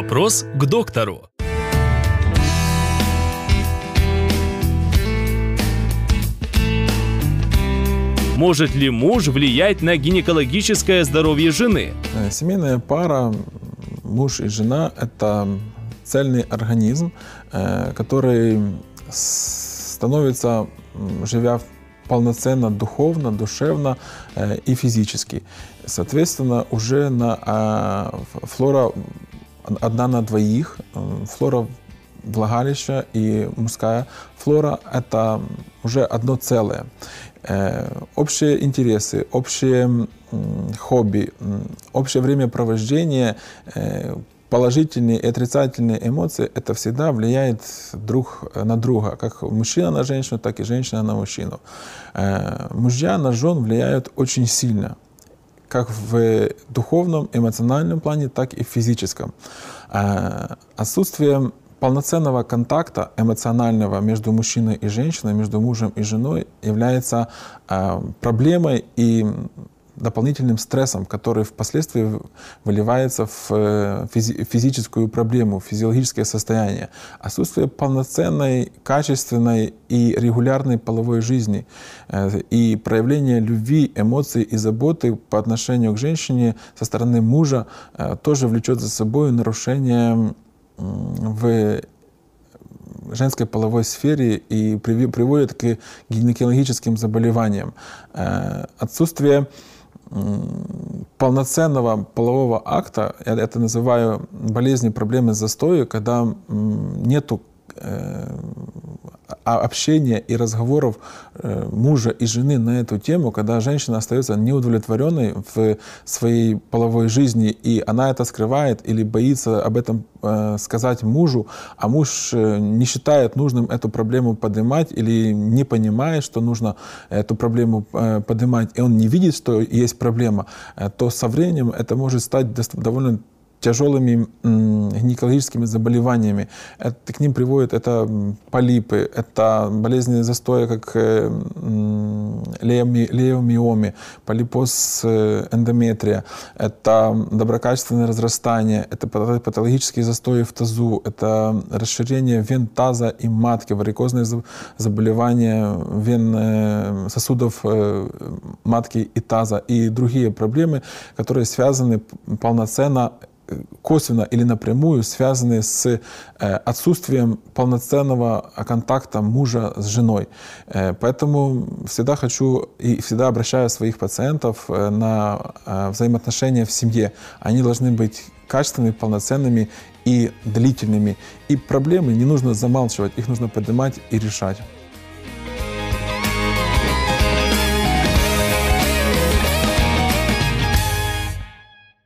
Вопрос к доктору. Может ли муж влиять на гинекологическое здоровье жены? Э, Семейная пара, муж и жена, это цельный организм, э, который становится, живя полноценно духовно, душевно э, и физически. Соответственно, уже на а, флора одна на двоих, флора влагалища и мужская флора – это уже одно целое. Общие интересы, общие хобби, общее времяпровождение, положительные и отрицательные эмоции – это всегда влияет друг на друга, как мужчина на женщину, так и женщина на мужчину. Э, Мужья на жен влияют очень сильно как в духовном, эмоциональном плане, так и в физическом. Э, Отсутствие полноценного контакта эмоционального между мужчиной и женщиной, между мужем и женой является э, проблемой и дополнительным стрессом, который впоследствии выливается в э, физи- физическую проблему, в физиологическое состояние. Отсутствие полноценной, качественной и регулярной половой жизни э, и проявление любви, эмоций и заботы по отношению к женщине со стороны мужа э, тоже влечет за собой нарушение в женской половой сфере и приводит к гинекологическим заболеваниям. Отсутствие полноценного полового акта, я это называю болезнью, проблемы застоя, когда нету э, общения и разговоров э, мужа и жены на эту тему, когда женщина остается неудовлетворенной в своей половой жизни, и она это скрывает или боится об этом э, сказать мужу, а муж э, не считает нужным эту проблему поднимать или не понимает, что нужно эту проблему поднимать, и он не видит, что есть проблема, то со временем это может стать довольно тяжелыми гинекологическими заболеваниями. Это, к ним приводят это полипы, это болезни застоя, как э, леоми- леомиоми, полипоз э, эндометрия, это доброкачественное разрастание, это пато- патологические застои в тазу, это расширение вен таза и матки, варикозные за- заболевания вен э, сосудов матки и таза и другие проблемы, которые связаны полноценно косвенно или напрямую связаны с э, отсутствием полноценного контакта мужа с женой. Э, Поэтому всегда хочу и всегда обращаю своих пациентов э, на взаимоотношения в семье. Они должны быть качественными, полноценными и длительными. И проблемы не нужно замалчивать, их нужно поднимать и решать.